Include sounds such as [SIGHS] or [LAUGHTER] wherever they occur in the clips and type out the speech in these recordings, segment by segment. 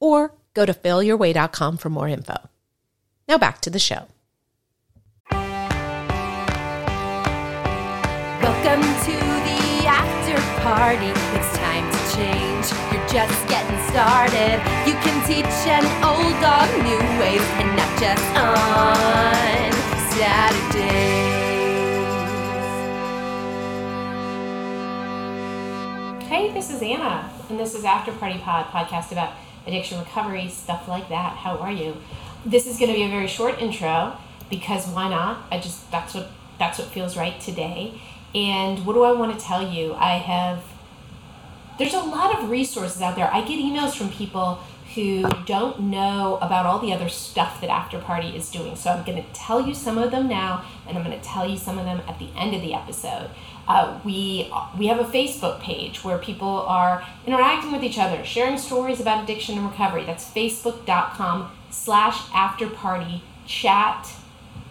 or go to failyourway.com for more info. Now back to the show. Welcome to the after party. It's time to change. You're just getting started. You can teach an old dog new ways and not just on Saturdays. Hey, this is Anna, and this is After Party Pod, podcast about addiction recovery, stuff like that. How are you? This is going to be a very short intro because why not? I just that's what that's what feels right today. And what do I want to tell you? I have there's a lot of resources out there. I get emails from people who don't know about all the other stuff that After Party is doing. So I'm going to tell you some of them now, and I'm going to tell you some of them at the end of the episode. Uh, we we have a Facebook page where people are interacting with each other, sharing stories about addiction and recovery. That's facebook.com slash after party chat.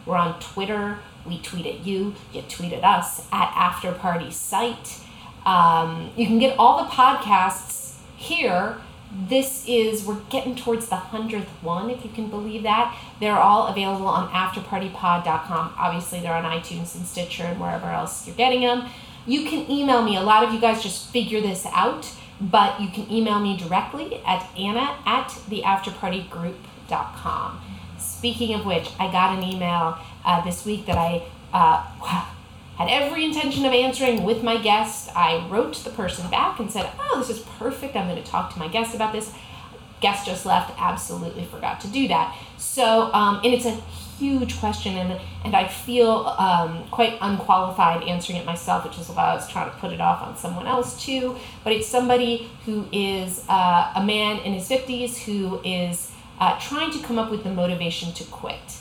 We're on Twitter. We tweet at you. You tweet at us at after party site. Um, you can get all the podcasts here. This is we're getting towards the hundredth one, if you can believe that. They're all available on afterpartypod.com. Obviously, they're on iTunes and Stitcher and wherever else you're getting them. You can email me. A lot of you guys just figure this out, but you can email me directly at anna at theafterpartygroup.com. Speaking of which, I got an email uh, this week that I uh, [LAUGHS] had every intention of answering with my guest. I wrote the person back and said, Oh, this is perfect. I'm going to talk to my guest about this. Guest just left, absolutely forgot to do that. So, um, and it's a huge question, and, and I feel um, quite unqualified answering it myself, which is why I was trying to put it off on someone else too. But it's somebody who is uh, a man in his 50s who is uh, trying to come up with the motivation to quit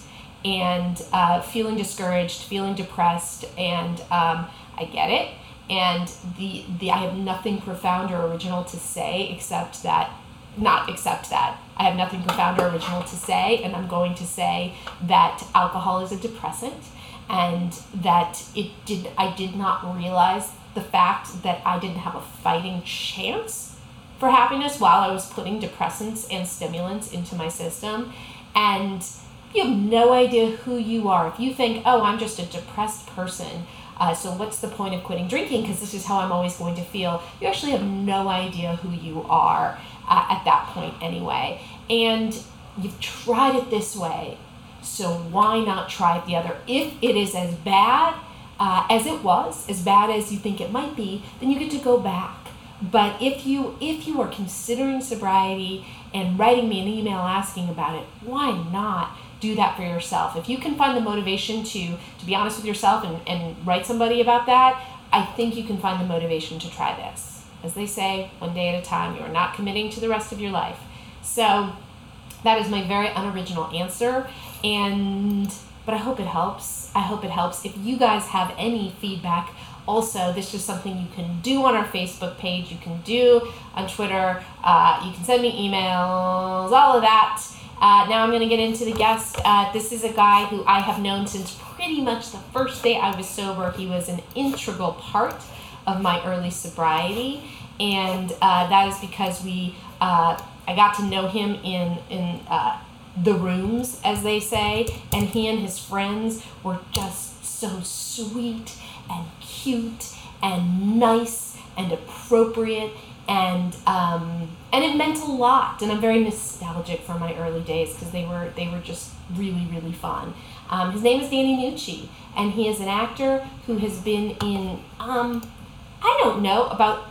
and uh, feeling discouraged, feeling depressed, and um, I get it. And the, the I have nothing profound or original to say except that, not except that. I have nothing profound or original to say, and I'm going to say that alcohol is a depressant, and that it did. I did not realize the fact that I didn't have a fighting chance for happiness while I was putting depressants and stimulants into my system, and you have no idea who you are. If you think, oh, I'm just a depressed person, uh, so what's the point of quitting drinking? Because this is how I'm always going to feel. You actually have no idea who you are uh, at that point, anyway. And you've tried it this way, so why not try it the other? If it is as bad uh, as it was, as bad as you think it might be, then you get to go back. But if you if you are considering sobriety and writing me an email asking about it, why not? Do that for yourself. If you can find the motivation to to be honest with yourself and, and write somebody about that, I think you can find the motivation to try this. As they say, one day at a time, you are not committing to the rest of your life. So that is my very unoriginal answer. And but I hope it helps. I hope it helps. If you guys have any feedback, also this is something you can do on our facebook page you can do on twitter uh, you can send me emails all of that uh, now I'm going to get into the guest. Uh, this is a guy who I have known since pretty much the first day I was sober. He was an integral part of my early sobriety, and uh, that is because we uh, I got to know him in in uh, the rooms, as they say, and he and his friends were just so sweet and cute and nice and appropriate and um, and it meant a lot. And I'm very nostalgic for my early days because they were they were just really really fun. Um, his name is Danny Nucci, and he is an actor who has been in um, I don't know about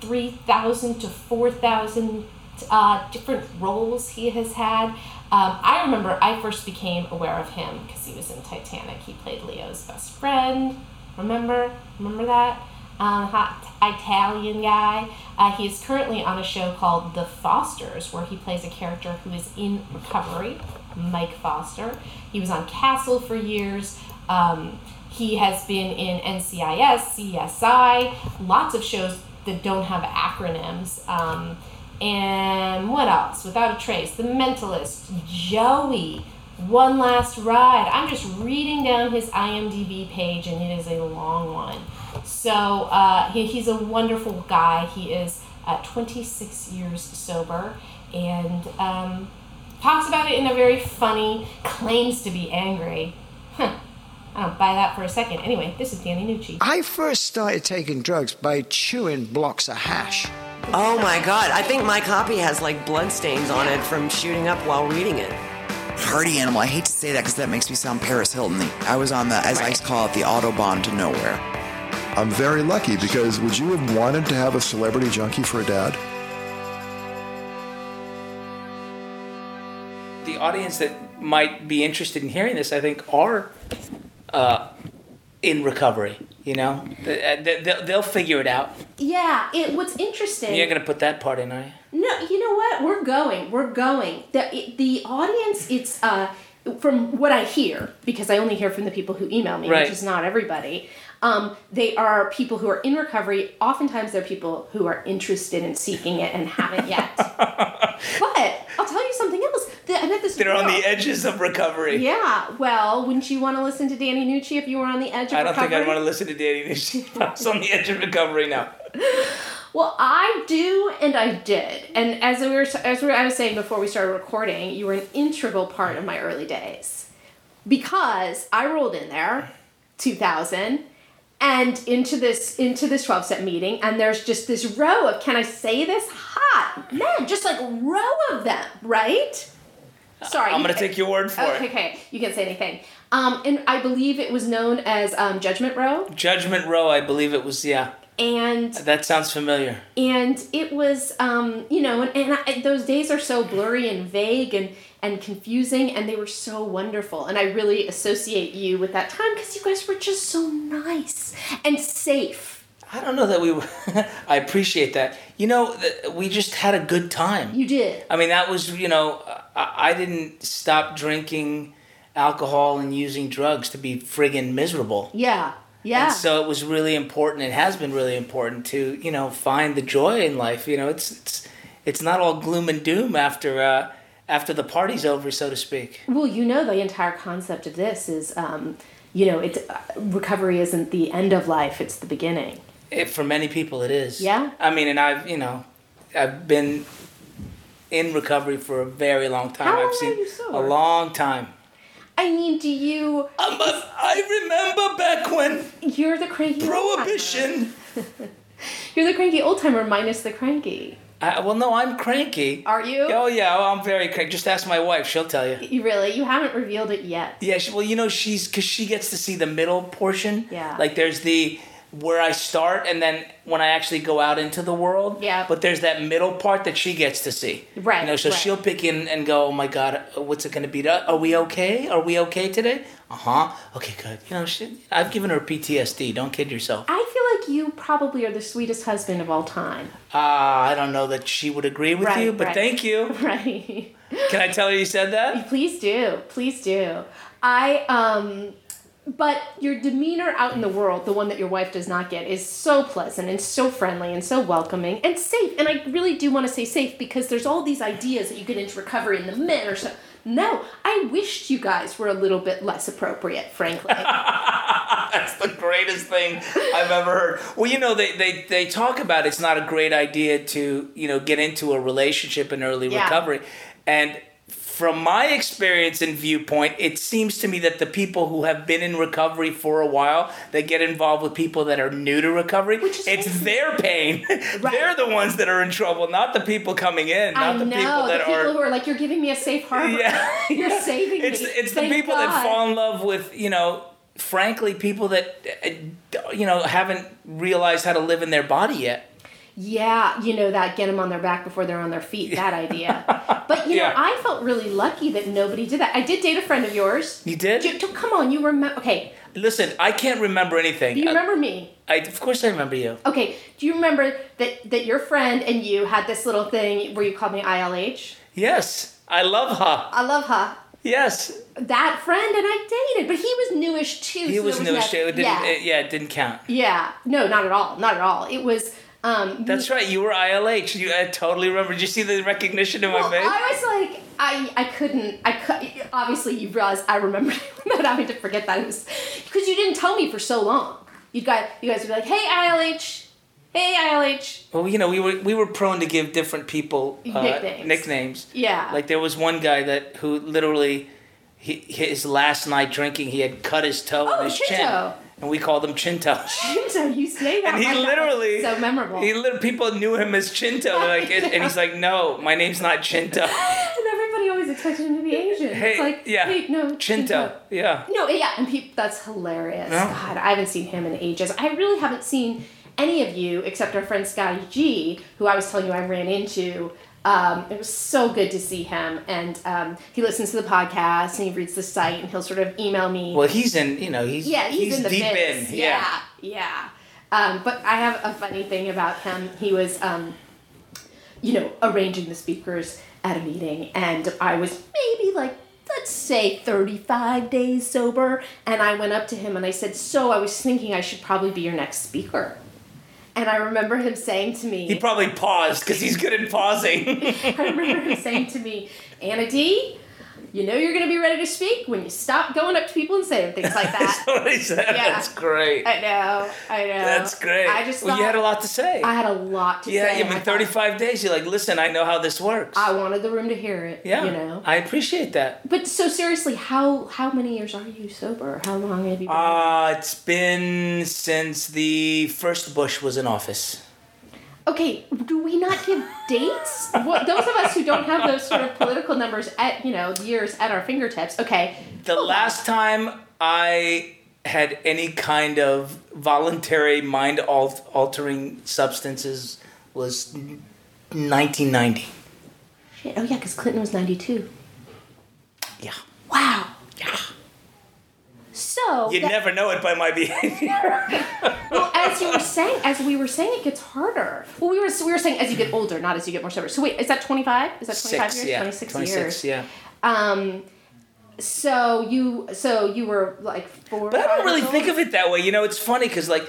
three thousand to four thousand uh, different roles he has had. Um, I remember I first became aware of him because he was in Titanic. He played Leo's best friend. Remember? Remember that? Um, hot Italian guy. Uh, he is currently on a show called The Fosters, where he plays a character who is in recovery, Mike Foster. He was on Castle for years. Um, he has been in NCIS, CSI, lots of shows that don't have acronyms. Um, and what else? Without a trace, The Mentalist, Joey, One Last Ride. I'm just reading down his IMDb page, and it is a long one. So uh, he, he's a wonderful guy. He is uh, 26 years sober and um, talks about it in a very funny, claims to be angry. Huh. I don't buy that for a second. Anyway, this is Danny Nucci. I first started taking drugs by chewing blocks of hash. Oh my god, I think my copy has like blood stains on it from shooting up while reading it. Party animal. I hate to say that because that makes me sound Paris Hilton. I was on the, as I call it, the autobahn to nowhere. I'm very lucky because would you have wanted to have a celebrity junkie for a dad? The audience that might be interested in hearing this, I think, are uh, in recovery. You know, They- they- they'll, they'll figure it out. Yeah, it. What's interesting? You're gonna put that part in, are you? No, you know what? We're going. We're going. The it, the audience. It's uh from what I hear because I only hear from the people who email me, Right. which is not everybody. Um, they are people who are in recovery. Oftentimes, they're people who are interested in seeking it and haven't yet. [LAUGHS] but I'll tell you something else. I met this. They're on the edges of recovery. Yeah. Well, wouldn't you want to listen to Danny Nucci if you were on the edge of recovery? I don't recovery? think I'd want to listen to Danny Nucci. I was on the edge of recovery now. [LAUGHS] Well, I do, and I did. And as we were, as we were, I was saying before we started recording, you were an integral part of my early days because I rolled in there, two thousand, and into this into this twelve step meeting, and there's just this row of can I say this hot men, just like row of them, right? Sorry, I'm gonna take your word for Okay, it. okay, you can say anything. Um, and I believe it was known as um, Judgment Row, Judgment Row, I believe it was. Yeah, and that sounds familiar. and it was um, you know and, and I, those days are so blurry and vague and and confusing and they were so wonderful and i really associate you with that time because you guys were just so nice and safe I don't know that we. were- [LAUGHS] I appreciate that. You know, we just had a good time. you did I mean, that was, you know, I, I didn't stop drinking alcohol and using drugs to be friggin' miserable. yeah yeah And so it was really important. It has been really important to, you know, find the joy in life. You know, it's it's it's not all gloom and doom after uh, after the party's over, so to speak. well you know the entire concept of this is um, you know it's uh, recovery isn't the end of life it's the beginning It, for many people, it is. Yeah? I mean, and I've, you know, I've been in recovery for a very long time. How long I've are seen you sober? a long time. I mean do you uh, a, I remember back when you're the cranky prohibition. [LAUGHS] you're the cranky old timer minus the cranky I, well, no, I'm cranky. Are you? Oh yeah, well, I'm very cranky. Just ask my wife; she'll tell you. you really you haven't revealed it yet Yeah, she, well, you know, she's because she gets to see the middle portion. Yeah. Like there's the where I start, and then when I actually go out into the world. Yeah. But there's that middle part that she gets to see. Right, You know, so right. she'll pick in and go, "Oh my God, what's it gonna be? Are we okay? Are we okay today? Uh huh. Okay, good. You know, she, I've given her PTSD. Don't kid yourself. I feel like you probably are the sweetest husband of all time. Ah, I don't know that she would agree with Right, you, but right. thank you. [LAUGHS] Right. Can I tell her you said that? Please do. Please do. I um but your demeanor out in the world, the one that your wife does not get, is so pleasant and so friendly and so welcoming and safe. And I really do want to say safe because there's all these ideas that you get into recovery and the men are so no, I wished you guys were a little bit less appropriate, frankly. [LAUGHS] That's the greatest thing I've ever heard. Well, you know, they, they, they talk about it's not a great idea to, you know, get into a relationship in early Yeah. recovery. And from my experience and viewpoint, it seems to me that the people who have been in recovery for a while, they get involved with people that are new to recovery. Which is it's crazy. their pain. [LAUGHS] They're the ones that are in trouble, not the people coming in, I not know the people that the people are who are like, "You're giving me a safe harbor. yeah, [LAUGHS] [LAUGHS] You're saving it's, me." It's the Thank people that fall in love with, you know, frankly, people that, uh, you know, haven't realized how to live in their body yet. Yeah, you know that get them on their back before they're on their feet. That idea. But you [LAUGHS] Yeah. know, I felt really lucky that nobody did that. I did date a friend of yours. You did? You- come on, you remember? Okay, Listen, I can't remember anything. do you remember me? I, of course, I remember you. Okay, do you remember that that your friend and you had this little thing where you called me ILH? Yes, I love her. I love her. Yes, That friend and I dated, but he was newish too. he so was no that- It yeah, it- yeah, it didn't count. yeah. No, not at all. Not at all. It was. Um, That's right. You were ILH. You, I totally remember. Did you see the recognition in well, my face? I was like, I, I couldn't, I could. Obviously, you realize I remember [LAUGHS] not having to forget that it was because you didn't tell me for so long. You got, you guys would be like, hey ILH, hey ILH. Well, you know, we were we were prone to give different people uh, Nicknames. nicknames. Yeah. Like there was one guy that who literally, he, his last night drinking, he had cut his toe Oh, and his chin, Chinto. And we called him Chinto. Chinto, you say that, And he like, that was literally, so memorable. He lit- people knew him as Chinto, like, and he's like, no, my name's not Chinto. [LAUGHS] and everybody always expected him to be Asian. Hey, it's like, yeah, hey, no, Chinto, yeah. No, yeah, and people, that's hilarious. No. God, I haven't seen him in ages. I really haven't seen any of you except our friend Scotty G, who I was telling you I ran into. Um, it was so good to see him, and um, he listens to the podcast and he reads the site, and he'll sort of email me. Well, he's in, you know, he's yeah, he's, in the deep biz. in, Yeah, yeah. Um, but I have a funny thing about him. He was, um, you know, arranging the speakers at a meeting, and I was maybe like, let's say 35 days sober. And I went up to him and I said, So I was thinking I should probably be your next speaker. And I remember him saying to me, He probably paused because he's good at pausing. [LAUGHS] I remember him saying to me, Anna D, you know you're going to be ready to speak when you stop going up to people and saying things like that. [LAUGHS] That's what he said. Yeah. That's great. I know, I know. That's great. I just well, you had a lot to say. I had a lot to yeah, say. been I thought 35 days. You're like, listen, I know how this works. I wanted the room to hear it. yeah, You know. I appreciate that. But so seriously, how how many years are you sober? How long have you been? Uh, it's been since the first Bush was in office. Okay, do we not give dates? What those of us who don't have those sort of political numbers at you know years at our fingertips. Okay. The hold on. last time I had any kind of voluntary mind altering substances was 1990. Shit. Oh yeah, because Clinton was ninety two. Yeah. Wow. Yeah. So You'd that- never know it by my [LAUGHS] behavior. well, as you were saying, as we were saying, it gets harder. Well, we were we were saying as you get older, not as you get more sober. So wait, is that twenty five? Is that twenty five years? yeah. Twenty six years. yeah. Um, so you so you were like four. But I don't really think of it that way. You know, it's funny because like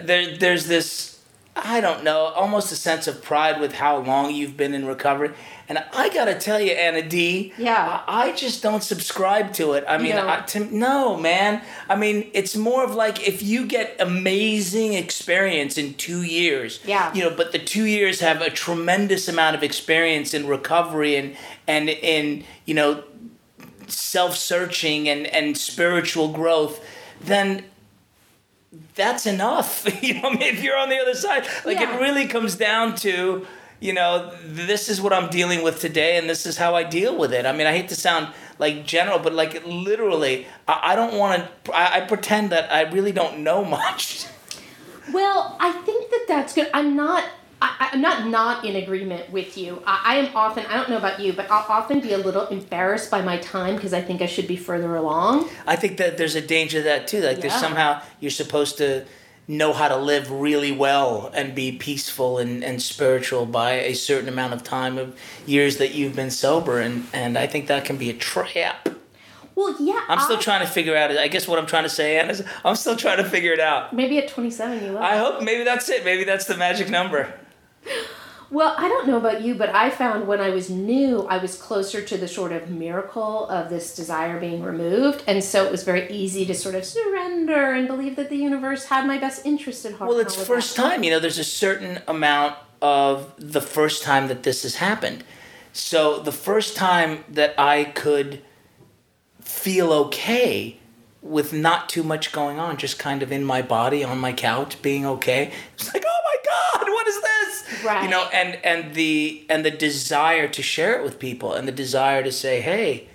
there there's this I don't know, almost a sense of pride with how long you've been in recovery. And I gotta tell you, Anna D, Yeah. I I just don't subscribe to it. I mean, don't? I, to, no, man. I mean, it's more of like if you get amazing experience in two years, Yeah. you know, but the two years have a tremendous amount of experience in recovery and and in you know self-searching and and spiritual growth, then that's enough. [LAUGHS] you know, I mean, if you're on the other side, like Yeah. it really comes down to, you know, this is what I'm dealing with today, and this is how I deal with it. I mean, I hate to sound like general, but like literally, I, I don't want to. I, I pretend that I really don't know [LAUGHS] much. Well, I think that that's good. I'm not. I, I'm not not in agreement with you. I, I am often. I don't know about you, but I'll often be a little embarrassed by my time because I think I should be further along. I think that there's a danger of that too. Like there's somehow you're supposed to know how to live really well and be peaceful and, and spiritual by a certain amount of time of years that you've been sober and, and I think that can be a trap. Well, yeah. I'm still I- trying to figure out I guess what I'm trying to say, Anna, is I'm still trying to figure it out. Maybe at 27 you will. I hope maybe that's it. Maybe that's the magic number. [LAUGHS] Well, I don't know about you, but I found when I was new, I was closer to the sort of miracle of this desire being removed. And so it was very easy to sort of surrender and believe that the universe had my best interest at heart. Well, it's first that. time. You know, there's a certain amount of the first time that this has happened. So the first time that I could feel okay with not too much going on, just kind of in my body on my couch, being okay. It's like, oh God, what is this? Right. You know, and and the and the desire to share it with people, and the desire to say, hey,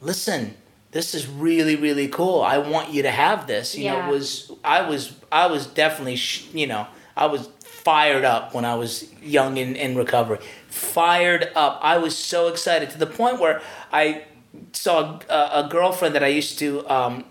listen. This is really really cool. I want you to have this. You know, Yeah. was I was I was definitely sh- you know I was fired up when I was young in, in recovery. Fired up. I was so excited to the point where I saw a, a girlfriend that I used to um,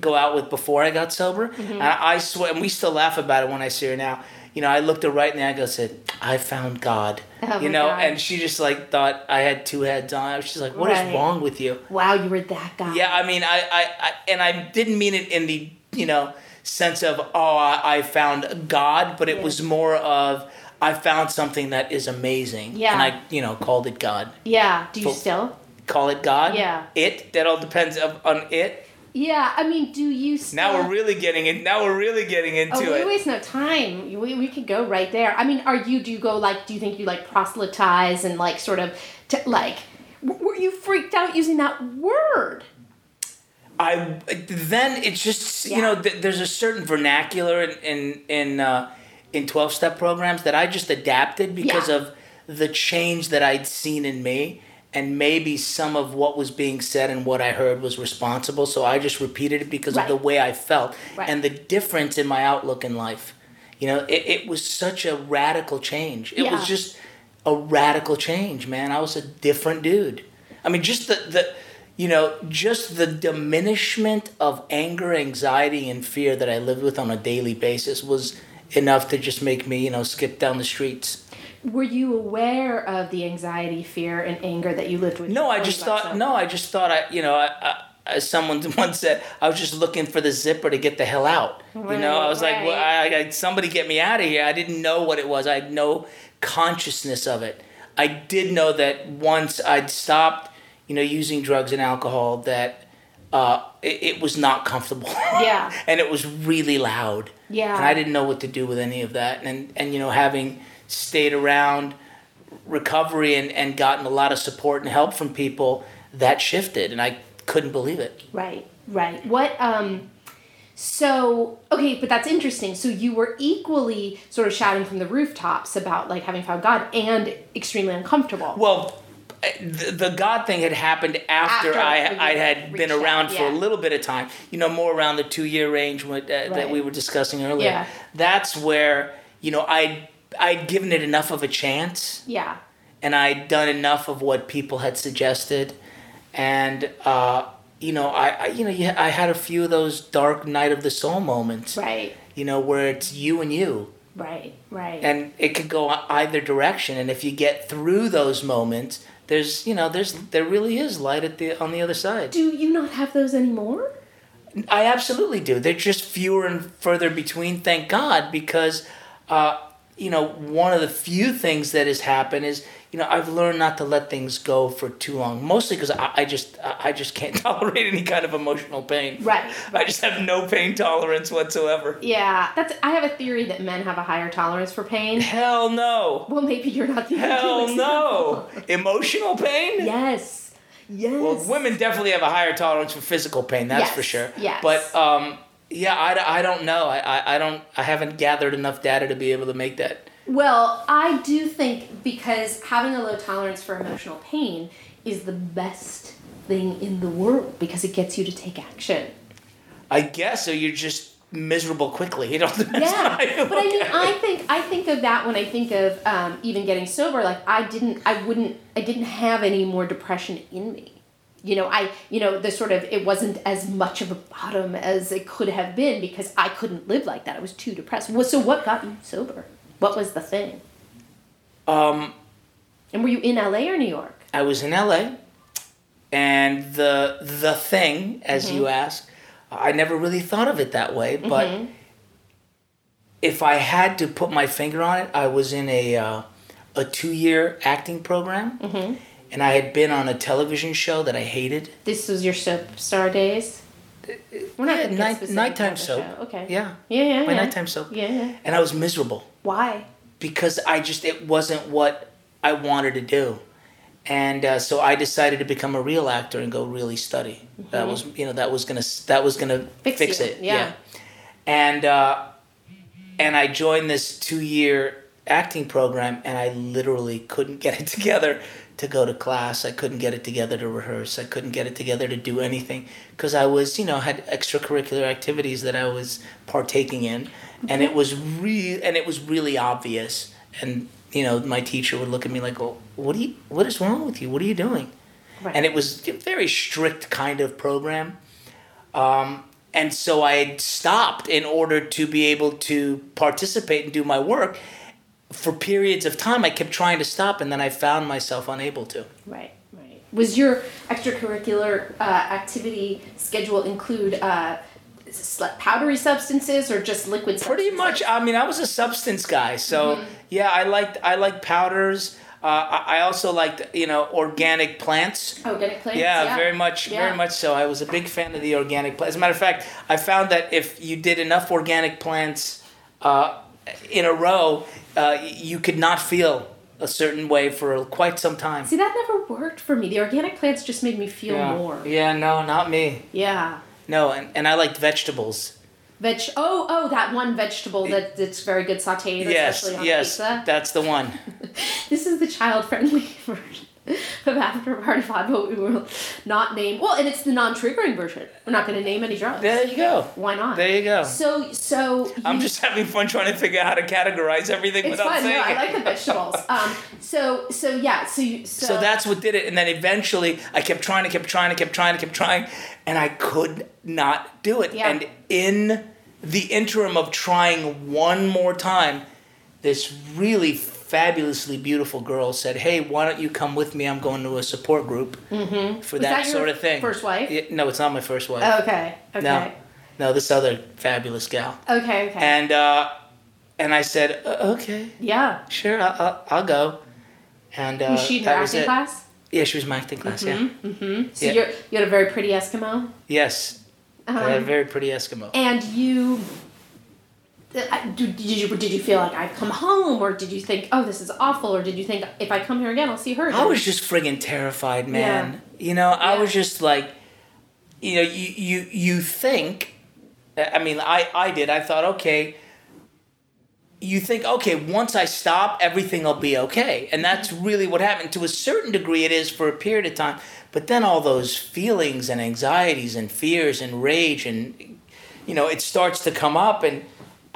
go out with before I got sober. Mm-hmm. And I, I swear, and we still laugh about it when I see her now. You know, I looked her right in the eye and said, I found God. Oh you know, God. and she just like thought I had two heads on. She's like, "What is Right. wrong with you? Wow, you were that guy. Yeah, I mean, I, I, I and I didn't mean it in the you know sense of oh I, I found God, but it was more of I found something that is amazing. Yeah. and I you know called it God. Yeah. Do you Full- still? Call it God. Yeah. It. That all depends on it. Yeah. I mean, do you still? Now we're really getting it. Now we're really getting into Oh, we it. waste no time. We, we could go right there. I mean, are you? Do you go like? Do you think you like proselytize and like sort of, t- like, w- were you freaked out using that word? I then it's just you know th- there's a certain vernacular in in in, uh, in twelve step programs that I just adapted because Yeah. of the change that I'd seen in me and maybe some of what was being said and what I heard was responsible so I just repeated it because Right. of the way I felt Right. and the difference in my outlook in life. You know, it, it was such a radical change. It Yeah. was just a radical change, man. I was a different dude. I mean, just the, the you know, just the diminishment of anger, anxiety, and fear that I lived with on a daily basis was enough to just make me, you know, skip down the streets. Were you aware of the anxiety, fear, and anger that you lived with? No, I just thought. No, I just thought. I, you know, I, I, as someone [LAUGHS] once said, I was just looking for the zipper to get the hell out. you know, I was like, well, I, I, somebody get me out of here. I didn't know what it was. I had no consciousness of it. I did know that once I'd stopped, you know, using drugs and alcohol, that uh, it, it was not comfortable. [LAUGHS] Yeah. and it was really loud. Yeah. And I didn't know what to do with any of that. And and you know, having stayed around recovery and, and gotten a lot of support and help from people, that shifted and I couldn't believe it. Right, right. What um so okay, but that's interesting. So you were equally sort of shouting from the rooftops about like having found God and extremely uncomfortable. Well, the, the God thing had happened after, After I I had been reached out, around for a little bit of time. You know, more around the two year range with, uh, that we were discussing earlier. Yeah. That's where you know I I'd given it enough of a chance. yeah. and I'd done enough of what people had suggested, and uh, you know, I, I you know, yeah, I had a few of those dark night of the soul moments, Right. you know, where it's you and you, Right. Right. and it could go either direction. And if you get through those moments, there's you know, there's there really is light at the on the other side. do you not have those anymore? I absolutely do. They're just fewer and further between, thank God, because, uh, you know, one of the few things that has happened is, you know, I've learned not to let things go for too long. Mostly because I, I just, I just can't [LAUGHS] tolerate any kind of emotional pain. Right. I just have no pain tolerance whatsoever. Yeah. That's I have a theory that men have a higher tolerance for pain. Hell no. Well, maybe you're not the Hell no. [LAUGHS] Emotional pain? Yes. Yes. Well, women definitely have a higher tolerance for physical pain. That's Yes, for sure. yes. But um, yeah, I, I don't know. I, I, I don't. I haven't gathered enough data to be able to make that. Well, I do think because having a low tolerance for emotional pain is the best thing in the world because it gets you to take action. I guess so. You're just miserable quickly. [LAUGHS] You don't. Yeah, but I mean, I think I think of that when I think of um, even getting sober. Like I didn't, I wouldn't, I didn't have any more depression in me. You know, I, you know, the sort of it wasn't as much of a bottom as it could have been because I couldn't live like that. I was too depressed. Well, So what got you sober? What was the thing? Um, And were you in LA or New York? I was in LA, and the the thing, as you ask, I never really thought of it that way. But if I had to put my finger on it, I was in a uh, a two year acting program, and I had been on a television show that I hated. This was your soap star days. We're not Yeah, night, nighttime soap. show. Okay. Yeah. Yeah, yeah, My yeah. nighttime soap. Yeah, yeah. And I was miserable. Why? because I just it wasn't what I wanted to do, and uh, so I decided to become a real actor and go really study. That was you know that was gonna that was gonna Mm-hmm. Fix fix, it. yeah. and uh, and I joined this two year acting program, and I literally couldn't get it [LAUGHS] together to go to class. I couldn't get it together to rehearse. I couldn't get it together to do anything because I was, you know, had extracurricular activities that I was partaking in, and it was real, and it was really obvious. And you know, my teacher would look at me like, "Well, what do you? What is wrong with you? What are you doing?" Right. And it was a very strict kind of program. Um, and so I stopped in order to be able to participate and do my work. For periods of time, I kept trying to stop, and then I found myself unable to. Right, right. Was your extracurricular uh, activity schedule include uh, powdery substances or just liquid? Pretty much. I mean, I was a substance guy, so yeah, I liked I liked powders. Uh, I also liked you know organic plants. Organic plants. Yeah, very much, Yeah. very much so. I was a big fan of the organic plants. As a matter of fact, I found that if you did enough organic plants uh, in a row, uh, you could not feel a certain way for quite some time. See, that never worked for me. The organic plants just made me feel yeah. more. Yeah, no, not me. Yeah. No, and, and I liked vegetables. Veg. Oh, oh, that one vegetable that that's very good sautéed, yes, especially on yes, pizza. that's the one. [LAUGHS] This is the child-friendly [LAUGHS] version [LAUGHS] of After Party Pod, but we will not name. Well, and it's the non-triggering version. We're not going to name any drugs. There you go. Why not? There you go. So, so I'm just having fun trying to figure out how to categorize everything It's without fun. saying No, I it. like the vegetables. [LAUGHS] Um. So, so yeah. So, you, so, So that's what did it. And then eventually I kept trying, I kept trying, I kept trying, I kept trying, and I could not do it. Yeah. And in the interim of trying one more time, this really fabulously beautiful girl said, Hey, why don't you come with me? I'm going to a support group for Mm-hmm. Was that, that sort of thing. first wife? Yeah, no, it's not my first wife. Okay. Okay. No. No, this other fabulous gal. Okay. Okay. And uh, and I said, "Uh, okay, yeah. sure, I'll, I'll, I'll go. And uh, Was she in your acting it. class? Yeah, she was in my acting class. Yeah. Mm-hmm. So Yeah. you're you had a very pretty Eskimo. Yes. I had a Um, very pretty Eskimo. and you. Did did you did you feel like I'd come home, or did you think, oh, this is awful, or did you think if I come here again, I'll see her? I was just friggin' terrified, man. Yeah. You know, I Yeah. was just like, you know, you you you think. I mean, I I did. I thought, okay. You think, okay, once I stop, everything will be okay, and that's really what happened. To a certain degree, it is for a period of time, but then all those feelings and anxieties and fears and rage and, you know, it starts to come up and.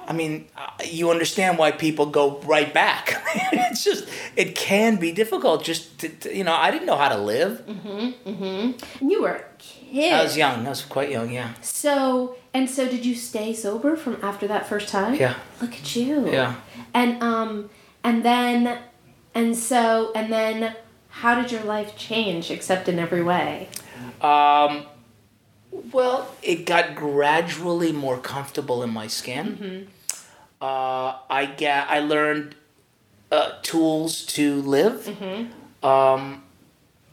I mean, uh, you understand why people go right back. [LAUGHS] it's just, it can be difficult. Just, to, to- you know, I didn't know how to live. And you were a kid. I was young. I was quite young. Yeah. So and so, did you stay sober from after that first time? Yeah. Look at you. Yeah. And um, and then, and so and then, how did your life change, except in every way? Um, well, it got gradually more comfortable in my skin. Uh, I get, I learned uh, tools to live. Um,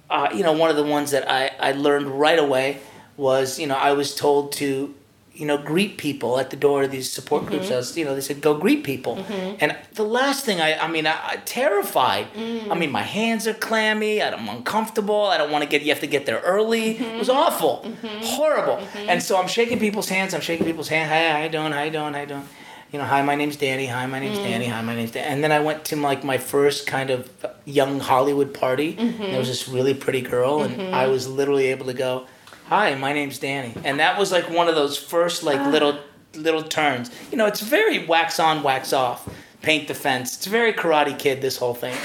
uh, you know, one of the ones that I, I learned right away was, you know, I was told to, you know, greet people at the door of these support groups. I was, you know, they said, go greet people. And the last thing I, I mean, I, I terrified. I mean, my hands are clammy. I'm uncomfortable. I don't want to get, you have to get there early. It was awful, horrible. And so I'm shaking people's hands. I'm shaking people's hands. Hi, how you doing? How you doing? How you doing? You know, hi, my name's Danny. Hi, my name's mm. Danny. Hi, my name's Danny. And then I went to like my first kind of young Hollywood party. And there was this really pretty girl, and I mm-hmm. was literally able to go, "Hi, my name's Danny." And that was like one of those first like ah. little little turns. You know, it's very wax on, wax off, paint the fence. It's very Karate Kid. This whole thing,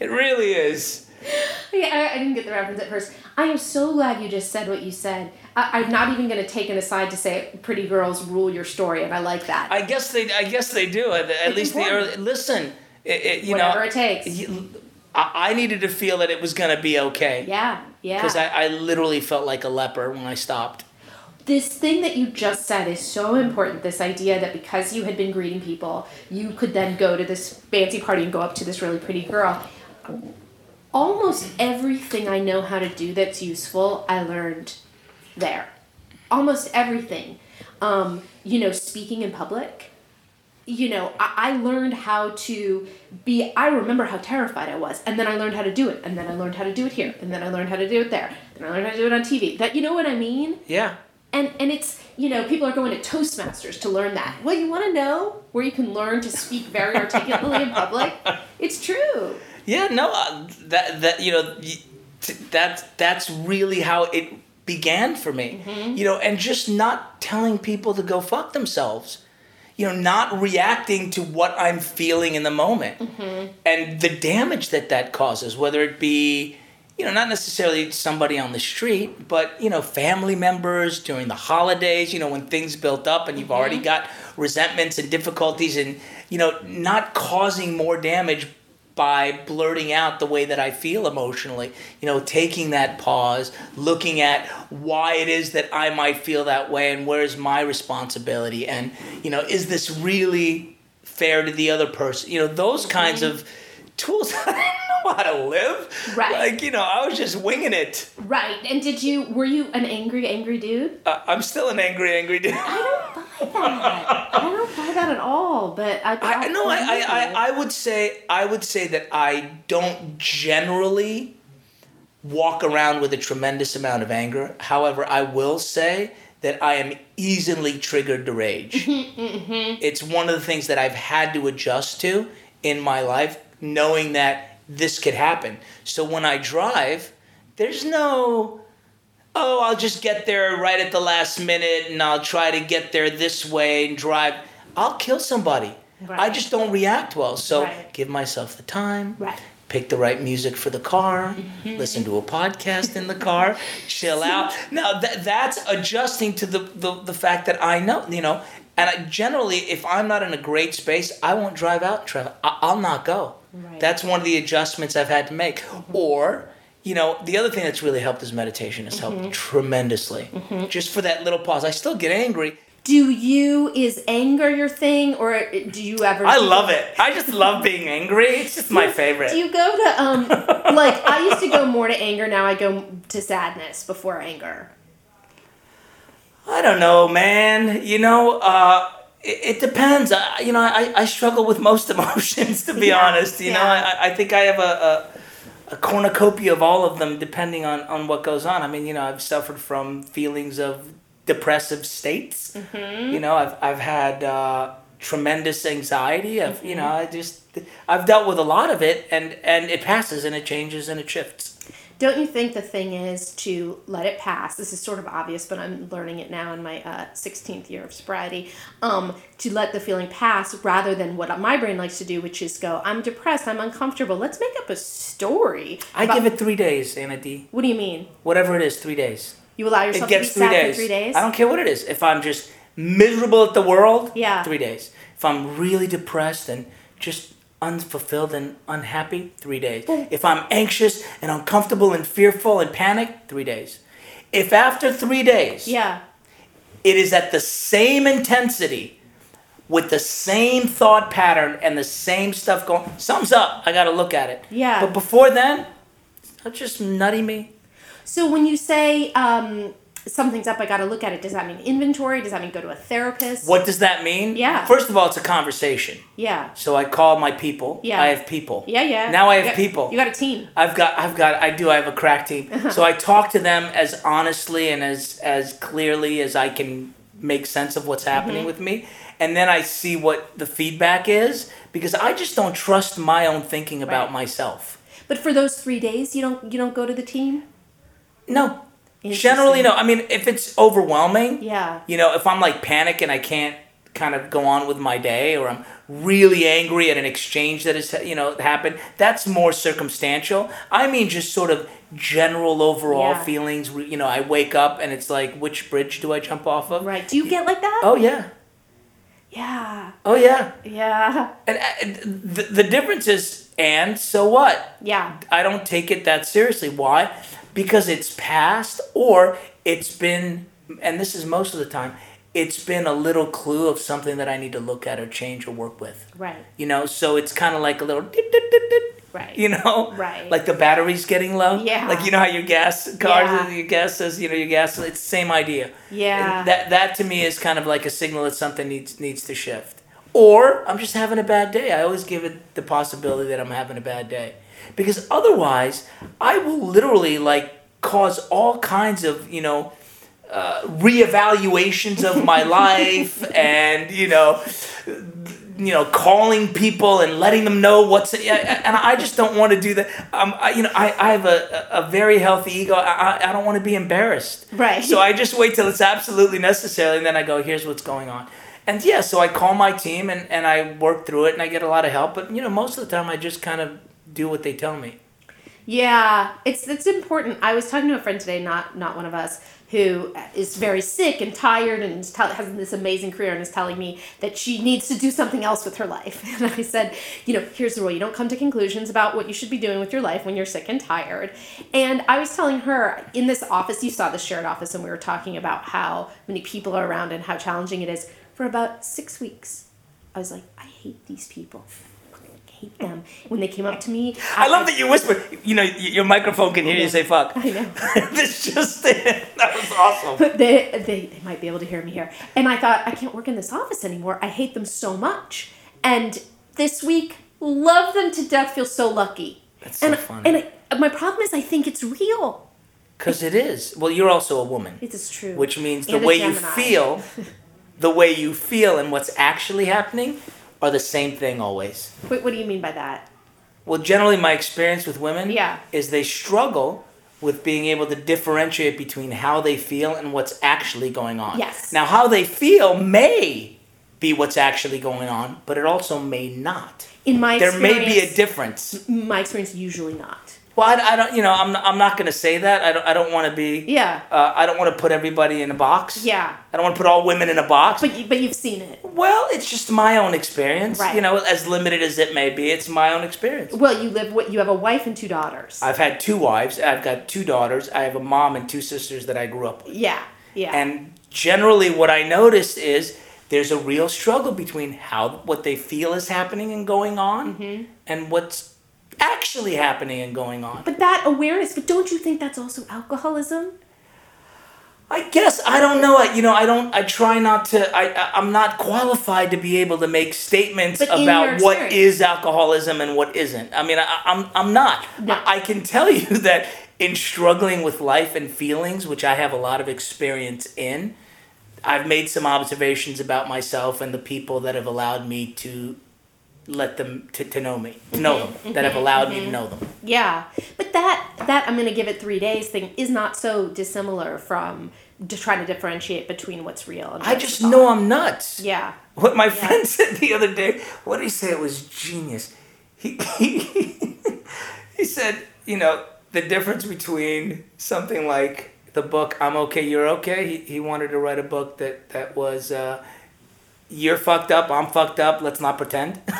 it really is. [LAUGHS] Yeah, I, I didn't get the reference at first. I am so glad you just said what you said. I, I'm not even going to take an aside to say pretty girls rule your story, and I like that. I guess they. I guess they do. At, at least the important. early. Listen, it, it, you Whatever know, it takes. you- I, I needed to feel that it was gonna be okay. yeah, yeah. Because I, I literally felt like a leper when I stopped. this thing that you just said is so important this idea that because you had been greeting people you could then go to this fancy party and go up to this really pretty girl almost everything i know how to do that's useful i learned there. Almost everything. Um, you know speaking in public. You know I, I learned how to be i remember how terrified i was and then i learned how to do it and then i learned how to do it here and then i learned how to do it there and i learned how to do it on tv that you know what i mean? Yeah. and and it's you know people are going to toastmasters to learn that. Well you want to know where you can learn to speak very articulately in public? [LAUGHS] It's true. Yeah, no, uh, that that you know, y- t- that's that's really how it began for me. Mm-hmm. You know, and just not telling people to go fuck themselves. You know, not reacting to what I'm feeling in the moment, mm-hmm. and the damage that that causes, whether it be. You know, not necessarily somebody on the street, but you know, family members during the holidays. You know, when things built up and you've mm-hmm. already got resentments and difficulties, and you know, not causing more damage by blurting out the way that I feel emotionally. You know, taking that pause, looking at why it is that I might feel that way and where's my responsibility and you know, is this really fair to the other person? You know, those kinds of tools [LAUGHS] I don't know how to live. Right. Like, you know, I was just winging it. Right. And did you were you an angry, angry dude? Uh, I'm still an angry, angry dude. I don't [LAUGHS] that. I don't buy that at all. But I I no, I, I, I, I would say I would say that I don't generally walk around with a tremendous amount of anger. However, I will say that I am easily triggered to rage. [LAUGHS] Mm-hmm. It's one of the things that I've had to adjust to in my life, knowing that this could happen. So when I drive, there's no oh, I'll just get there right at the last minute and I'll try to get there this way and drive. I'll kill somebody. I just don't react well. So Right. give myself the time. Right. Pick the right music for the car. Mm-hmm. Listen to a podcast in the car. [LAUGHS] chill out. Now that that's adjusting to the, the the fact that I know you know. And I, generally, if I'm not in a great space, I won't drive out traffic. I, I'll not go. Right. That's one of the adjustments I've had to make. Mm-hmm. Or, you know, the other thing that's really helped is meditation has helped tremendously. Just for that little pause. I still get angry. Do you is anger your thing, or do you ever? I love it. I just love being angry. It's just my favorite. Do you go to um like I used to go more to anger. Now I go to sadness before anger. I don't know, man. You know, uh, it, it depends. I, you know, I, I struggle with most [LAUGHS] emotions, to be Yeah, honest. You know. I, I think I have a, a, a cornucopia of all of them, depending on, on what goes on. I mean, you know, I've suffered from feelings of depressive states. Mm-hmm. You know, I've, I've had uh, tremendous anxiety. I've, you know, Mm-hmm. I just, I've dealt with a lot of it, and, and it passes and it changes and it shifts. Don't you think the thing is to let it pass? This is sort of obvious, but I'm learning it now in my uh, 16th year of sobriety. Um, to let the feeling pass rather than what my brain likes to do, which is go, I'm depressed, I'm uncomfortable. Let's make up a story. I about- give it three days, Anna D. What do you mean? Whatever it is, three days. You allow yourself to be sad days. for three days? I don't care what it is. If I'm just miserable at the world, Yeah. three days. If I'm really depressed and just unfulfilled and unhappy, three days. If I'm anxious and uncomfortable and fearful and panic, three days. If after three days Yeah. it is at the same intensity with the same thought pattern and the same stuff going, something's up. I got to look at it. Yeah. But before then, that's just nutty me. So when you say um, something's up, I got to look at it. Does that mean inventory? Does that mean go to a therapist? What does that mean? Yeah. First of all, it's a conversation. Yeah. So I call my people. Yeah. I have people. Yeah, yeah. Now I You have got- people. You got a team. I've got I've got I do I have a crack team. So I talk to them as honestly and as as clearly as I can make sense of what's happening Mm-hmm. with me. And then I see what the feedback is because I just don't trust my own thinking about Right. myself. But for those three days, you don't you don't go to the team. No. Generally no. I mean if it's overwhelming, Yeah. you know, if I'm like panic and I can't kind of go on with my day or I'm really angry at an exchange that has you know happened, that's more circumstantial. I mean just sort of general overall Yeah. feelings, you know, I wake up and it's like which bridge do I jump off of? Right. Do you get like that? Oh yeah. Yeah. Oh yeah. Yeah. And, uh, and the, the difference is and so what? Yeah. I don't take it that seriously. Why? Because it's past or it's been, and this is most of the time, it's been a little clue of something that I need to look at or change or work with. Right. You know, so it's kind of like a little, dit, dit, dit, Right. you know, Right. like the battery's getting low. Yeah. Like you know how your gas cars, Yeah. your gas says, you know, your gas. It's the same idea. Yeah. And that that to me is kind of like a signal that something needs needs to shift. Or I'm just having a bad day. I always give it the possibility that I'm having a bad day. Because otherwise, I will literally like cause all kinds of, you know, uh, reevaluations of my [LAUGHS] life and, you know, you know, calling people and letting them know what's, and I just don't want to do that. Um, I, you know, I, I have a, a very healthy ego. I, I- I don't want to be embarrassed. Right. So I just wait till it's absolutely necessary, and then I go, here's what's going on. And yeah, so I call my team and, and I work through it, and I get a lot of help. But you know, most of the time, I just kind of do what they tell me. Yeah, it's it's important. I was talking to a friend today, not not one of us, who is very sick and tired and has this amazing career and is telling me that she needs to do something else with her life. [LAUGHS] And I said, you know, here's the rule: you don't come to conclusions about what you should be doing with your life when you're sick and tired. And I was telling her in this office, you saw the shared office, and we were talking about how many people are around and how challenging it is. For about six weeks, I was like, I hate these people. I hate them. When they came up to me, I love that you whisper. You know, your microphone can hear you say "fuck." I know. [LAUGHS] this just [LAUGHS] that was awesome. they, they, they might be able to hear me here. And I thought, I can't work in this office anymore. I hate them so much. And this week, love them to death, feel so lucky. That's so and funny. and I, my problem is, I think it's real. Because it is. Well, you're also a woman, It is true. which means the And a way you feel, [LAUGHS] the way you feel, and what's actually happening are the same thing always. Wait, what do you mean by that? Well, generally, my experience with women Yeah. is they struggle with being able to differentiate between how they feel and what's actually going on. Yes. Now, how they feel may be what's actually going on, but it also may not. In my There may be a difference. My experience, usually not. Well, I, I don't, you know, I'm not, I'm not going to say that. I don't, I don't want to be. Yeah. Uh, I don't want to put everybody in a box. Yeah. I don't want to put all women in a box. But you, but you've seen it. well, it's just my own experience. Right. You know, as limited as it may be, it's my own experience. Well, you live. What you have a wife and two daughters. I've had two wives. I've got two daughters. I have a mom and two sisters that I grew up with. yeah. Yeah. And generally, what I noticed is there's a real struggle between how what they feel is happening and going on, Mm-hmm. and what's actually happening and going on. but that awareness. But don't you think that's also alcoholism? I guess I don't know. I- You know, I don't. I try not to. I, I'm not qualified to be able to make statements But about what is alcoholism and what isn't. I mean, I, I'm I'm not. No. I, I can tell you [LAUGHS] that in struggling with life and feelings, which I have a lot of experience in, I've made some observations about myself and the people that have allowed me to let them to, to know me, to know them, that have allowed me to know them. Yeah, but that that I'm gonna give it three days thing is not so dissimilar from just trying to differentiate between what's real. And I just thought. know I'm nuts. Yeah. What my friend said the other day, what did he say? It was genius. He, he, [LAUGHS] he said, you know, the difference between something like the book I'm Okay, You're Okay, he, he wanted to write a book that, that was uh, You're fucked up, I'm fucked up, let's not pretend. [LAUGHS]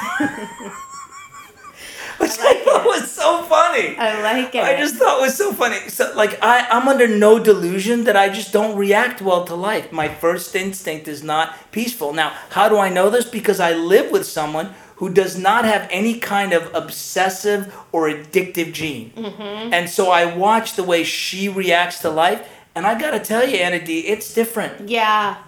[LAUGHS] Which I, thought was so funny. I like it. I just thought it was so funny. So like I, I'm under no delusion that I just don't react well to life. My first instinct is not peaceful. Now, how do I know this? Because I live with someone who does not have any kind of obsessive or addictive gene. Mm-hmm. And so I watch the way she reacts to life, and I gotta tell you, Anna D, it's different. Yeah.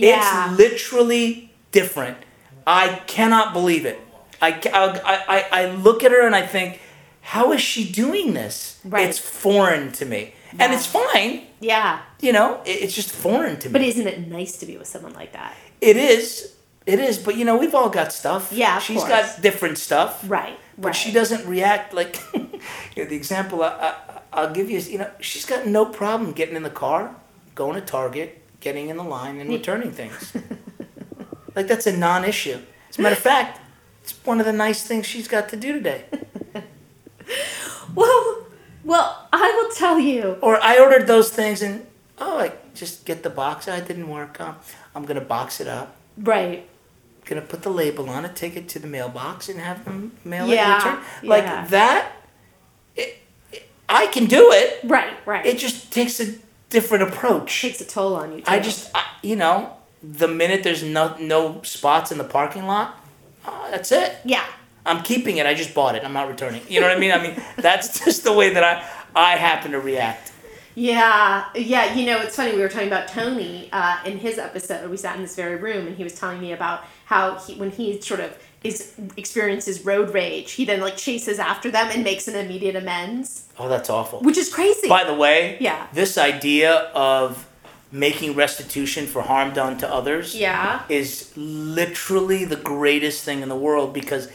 Yeah. It's literally different. I cannot believe it. I, I, I, I look at her and I think, how is she doing this? Right. It's foreign to me. And it's fine, yeah. you know, it- it's just foreign to me. But isn't it nice to be with someone like that? it is. It is, but you know, we've all got stuff. Yeah, She's course. got different stuff. Right. But right. she doesn't react like [LAUGHS] you know, the example I, I, I'll give you is, you know, she's got no problem getting in the car, going to Target, getting in the line, and returning things. [LAUGHS] like, that's a non issue. As a matter of fact, it's one of the nice things she's got to do today. [LAUGHS] Well, well, I will tell you. Or I ordered those things and, oh, I just get the box. Oh, it didn't work. Um, I'm going to box it up. Right. Gonna put the label on it, take it to the mailbox, and have them mail Yeah, it return. Like yeah. that, it, it- I can do it. Right. Right. It just takes a different approach. takes a toll on you. Too. I just, I, you know, the minute there's no no spots in the parking lot, uh, that's it. Yeah. I'm keeping it. I just bought it. I'm not returning. You know what I mean? I mean, [LAUGHS] that's just the way that I I happen to react. Yeah, yeah. You know, it's funny. We were talking about Tony uh, in his episode. We sat in this very room, and he was telling me about how he, when he sort of is experiences road rage, he then like chases after them and makes an immediate amends, Oh, that's awful. which is crazy. By the way, Yeah. this idea of making restitution for harm done to others Yeah. is literally the greatest thing in the world because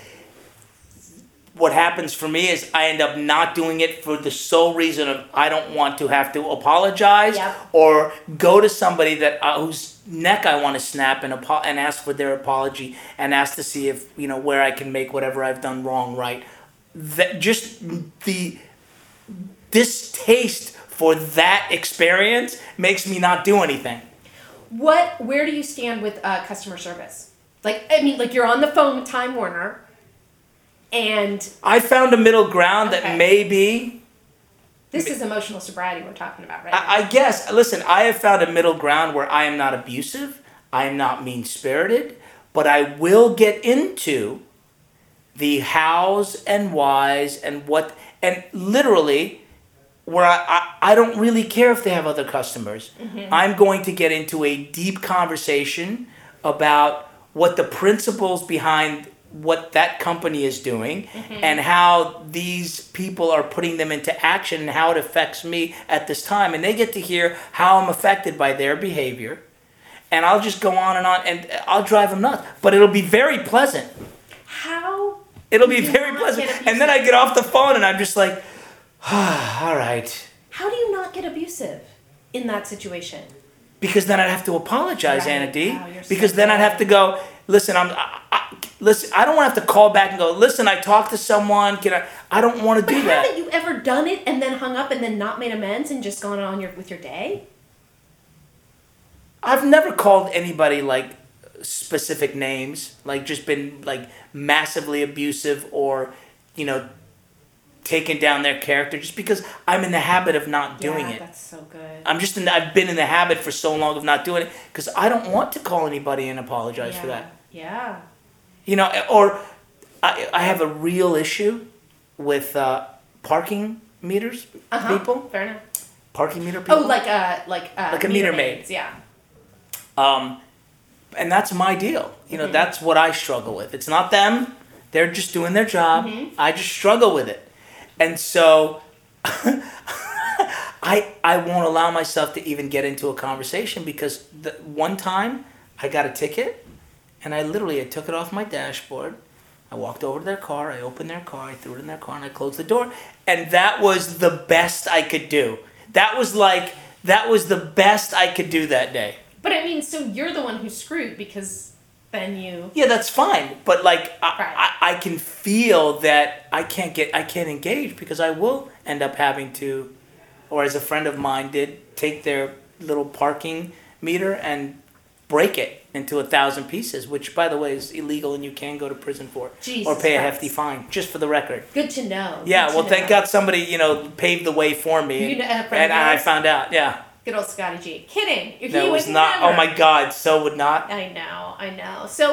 what happens for me is I end up not doing it for the sole reason of I don't want to have to apologize Yep. or go to somebody that uh, whose neck I want to snap and apo- and ask for their apology and ask to see if you know where I can make whatever I've done wrong right. That just the distaste for that experience makes me not do anything. What? Where do you stand with uh, customer service? Like, I mean, like you're on the phone with Time Warner, and I found a middle ground Okay. that maybe this is emotional sobriety we're talking about, right? I, I guess listen, I have found a middle ground where I am not abusive, I am not mean spirited, but I will get into the hows and whys and what and literally where I, I, I don't really care if they have other customers. Mm-hmm. I'm going to get into a deep conversation about what the principles behind what that company is doing and how these people are putting them into action and how it affects me at this time. And they get to hear how I'm affected by their behavior. And I'll just go on and on and I'll drive them nuts. But it'll be very pleasant. How? It'll be very pleasant. And then I get off the phone and I'm just like, ah, [SIGHS] all right. How do you not get abusive in that situation? Because then I'd have to apologize, Right. Anna D. Wow, so because then I'd have to go, listen, I'm, I, I, listen, I don't want to have to call back and go, listen, I talked to someone. Can I? I don't want to But do that. haven't you ever done it and then hung up and then not made amends and just gone on your with your day? I've never called anybody like specific names, like just been like massively abusive or, you know, taken down their character just because I'm in the habit of not doing yeah, it. That's so good. I'm just in. The, I've been in the habit for so long of not doing it because I don't want to call anybody and apologize yeah. for that. Yeah. You know, or I, I have a real issue with uh, parking meters Uh-huh. people, Fair enough. parking meter people. Oh, like uh, like uh, Like a meter maid. maids, Yeah. Um, and that's my deal. You know, that's what I struggle with. It's not them. They're just doing their job. I just struggle with it. And so [LAUGHS] I I won't allow myself to even get into a conversation because the one time I got a ticket and I literally I took it off my dashboard. I walked over to their car, I opened their car, I threw it in their car and I closed the door. And that was the best I could do. That was like that was the best I could do that day. But I mean, so you're the one who screwed because then you. Yeah, that's fine. But like, I, Right. I, I can feel that I can't get, I can't engage because I will end up having to, or as a friend of mine did, take their little parking meter and break it into a thousand pieces, which by the way is illegal and you can go to prison for, or Jesus pay a Christ. hefty fine, just for the record. Good to know. Yeah, Good well, thank know. God somebody you know paved the way for me, You and, know, a friend and I found out. Yeah, Good old Scotty G. Kidding. He that was not. never. Oh my God, so would not. I know. I know. So,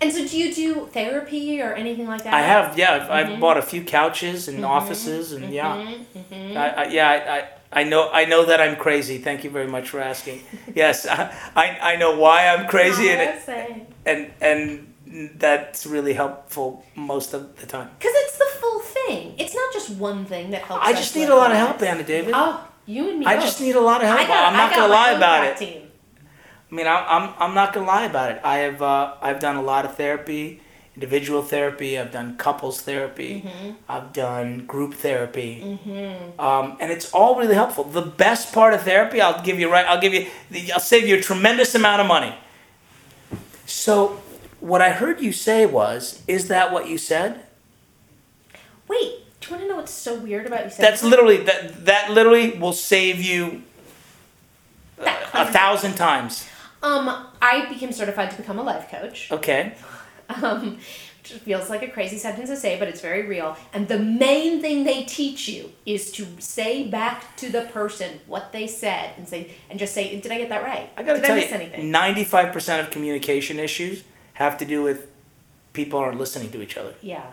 and so do you do therapy or anything like that? I have, yeah. I've, Mm-hmm. I've bought a few couches and offices, and yeah, Mm-hmm. I, I, yeah. I, I, know, I know that I'm crazy. Thank you very much for asking. Yes, I, [LAUGHS] I, I know why I'm crazy, and it, and and that's really helpful most of the time. Because it's the full thing. It's not just one thing that helps. I us just need a lot of help, Anna David. Oh, you and me. I both. just need a lot of help. Got, I'm not gonna lie about it. Team. I mean, I'm, I'm, I'm not gonna lie about it. I have uh, I've done a lot of therapy, individual therapy. I've done couples therapy. Mm-hmm. I've done group therapy, um, and it's all really helpful. The best part of therapy, I'll give you right. I'll give you. I'll save you a tremendous amount of money. So, what I heard you say was, is that what you said? Wait, do you want to know what's so weird about you? saying That's that? literally that. That literally will save you That a thousand times. Um, I became certified to become a life coach. Okay. Um, which feels like a crazy sentence to say, but it's very real. And the main thing they teach you is to say back to the person what they said and say and just say, "Did I get that right? I gotta Did tell I miss you, anything?" ninety-five percent of communication issues have to do with people aren't listening to each other. Yeah,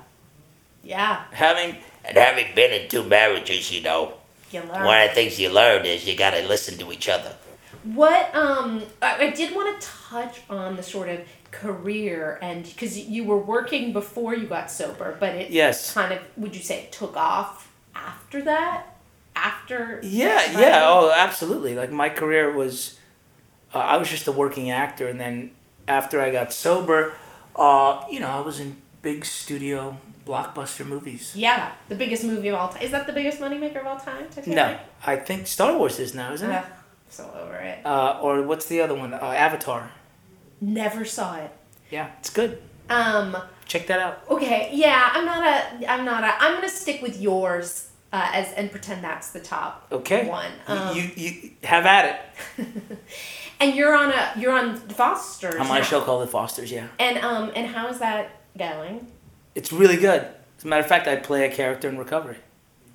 yeah. Having And having been in two marriages, you know, You one of the things you learn is you gotta listen to each other. What um, I, I did want to touch on the sort of career and because you were working before you got sober, but it Yes. kind of would you say it took off after that? After yeah, yeah, oh, absolutely. Like my career was uh, I was just a working actor, and then after I got sober, uh, you know, I was in big studio blockbuster movies. Yeah, the biggest movie of all time. Is that the biggest moneymaker of all time? Titanic? No, I think Star Wars is now, isn't it? Ugh, so over it. Uh, or what's the other one? Uh, Avatar. Never saw it. Yeah, it's good. Um. Check that out. Okay. Yeah, I'm not a. I'm not a. I'm gonna stick with yours uh, as and pretend that's the top Okay. one. Um, you you have at it. [LAUGHS] and you're on a. You're on Foster's. I'm on now. show called The Fosters. Yeah, And um. And how is that going? it's really good. As a matter of fact, I play a character in Recovery.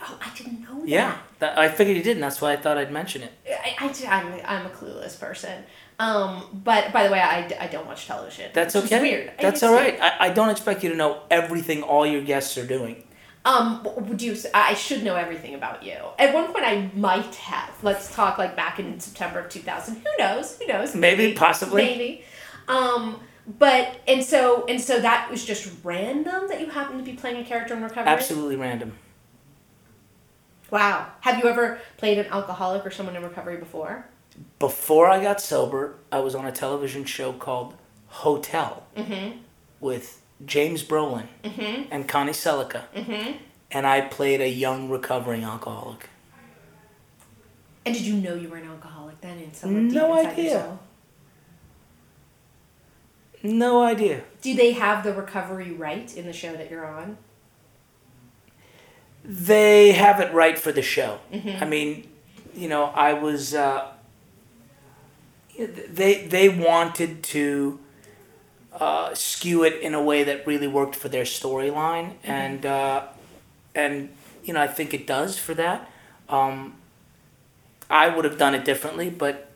Oh, I didn't know that. Yeah, that, I figured you didn't. that's why I thought I'd mention it. I, I, am I'm a clueless person. Um, but by the way, I, I don't watch television. That's okay. weird. That's all right. I, I don't expect you to know everything all your guests are doing. Um, would you? I should know everything about you. At one point, I might have. Let's talk like back in September of two thousand. Who knows? Who knows? Maybe, possibly. Maybe. Um, but and so and so that was just random that you happened to be playing a character in recovery. Absolutely random. Wow. Have you ever played an alcoholic or someone in recovery before? Before I got sober, I was on a television show called Hotel Mm-hmm. with James Brolin Mhm. and Connie Sellecca, Mm-hmm. and I played a young recovering alcoholic. And did you know you were an alcoholic then? In deep No idea. yourself? No idea. Do they have the recovery right in the show that you're on? They have it right for the show. Mhm. I mean, you know, I was. Uh, they they wanted to uh, skew it in a way that really worked for their storyline, and uh, and you know, I think it does for that. Um, I would have done it differently, but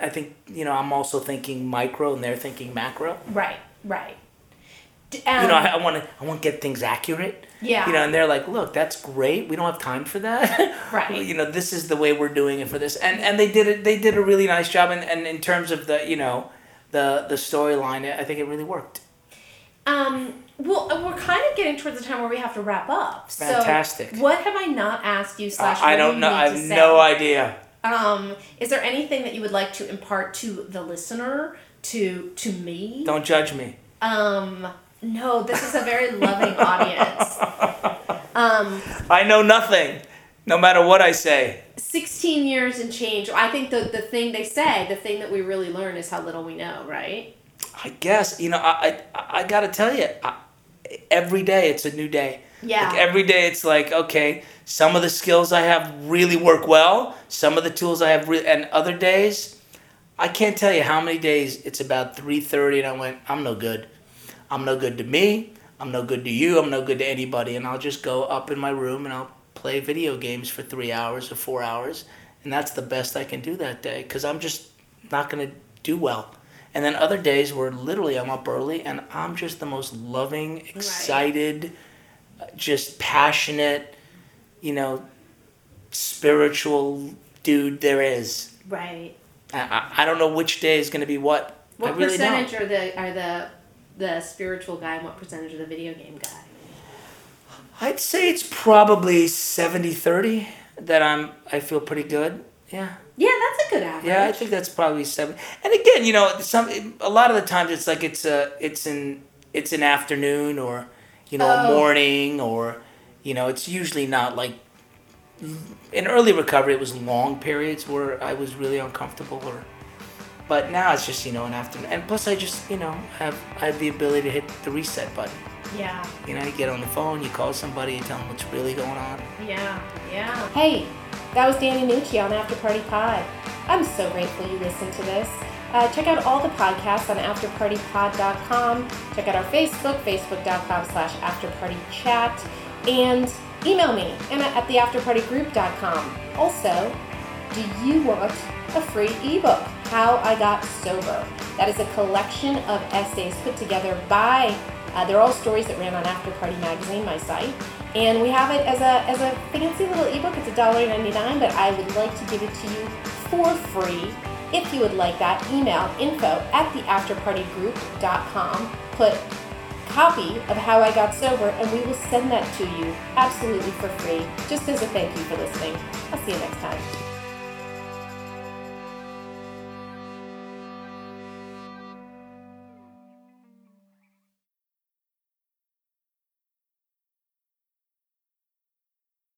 I think you know I'm also thinking micro, and they're thinking macro. Right, right. D- you know, um, I, I want to I want to get things accurate. Yeah. You know, and they're like, "Look, that's great. We don't have time for that." [LAUGHS] Right. you know, this is the way we're doing it for this, and and they did it. They did a really nice job, and, and in terms of the you know, the the storyline, I think it really worked. Um, well, uh, we're kind of getting towards the time where we have to wrap up. Fantastic. So, what have I not asked you? Slash, I, I don't know. I have no idea. Um, is there anything that you would like to impart to the listener, to to me? Don't judge me. Um, no, this is a very loving audience. Um, I know nothing, no matter what I say. 16 years and change. I think the the thing they say, the thing that we really learn is how little we know, right? I guess you know. I I, I got to tell you, I, every day it's a new day. Yeah. Like every day it's like okay, some of the skills I have really work well. Some of the tools I have, re- and other days, I can't tell you how many days it's about three thirty, and I went, I'm no good. I'm no good to me. I'm no good to you. I'm no good to anybody, and I'll just go up in my room and I'll play video games for three hours or four hours, and that's the best I can do that day because I'm just not gonna do well. And then other days where literally I'm up early and I'm just the most loving, excited, just passionate, you know, spiritual dude there is. Right. I, I, don't know which day is going to be what. What really percentage don't. are the are the the spiritual guy and what percentage of the video game guy? I'd say it's probably 70-30 that I'm I feel pretty good. Yeah. Yeah, that's a good average. Yeah, I think that's probably seven. And again, you know, some a lot of the times it's like it's a it's an it's an afternoon or you know a Oh. morning or you know it's usually not like in early recovery it was long periods where I was really uncomfortable or but now it's just you know an afternoon and plus I just you know have I have the ability to hit the reset button. Yeah. You know, you get on the phone, you call somebody, you tell them what's really going on. Yeah. Yeah. Hey, that was Danny Nucci on After Party Pod. I'm so grateful you listened to this. Uh, check out all the podcasts on afterpartypod.com. Check out our Facebook, facebook.com slash afterpartychat. And email me, Emma at theafterpartygroup.com. Also, do you want a free ebook, How I Got Sober? That is a collection of essays put together by, uh, they're all stories that ran on After Party Magazine, my site. And we have it as a, as a fancy little ebook. It's $1.99, but I would like to give it to you for free. If you would like that, email info at theafterpartygroup.com. Put copy of How I Got Sober, and we will send that to you absolutely for free, just as a thank you for listening. I'll see you next time.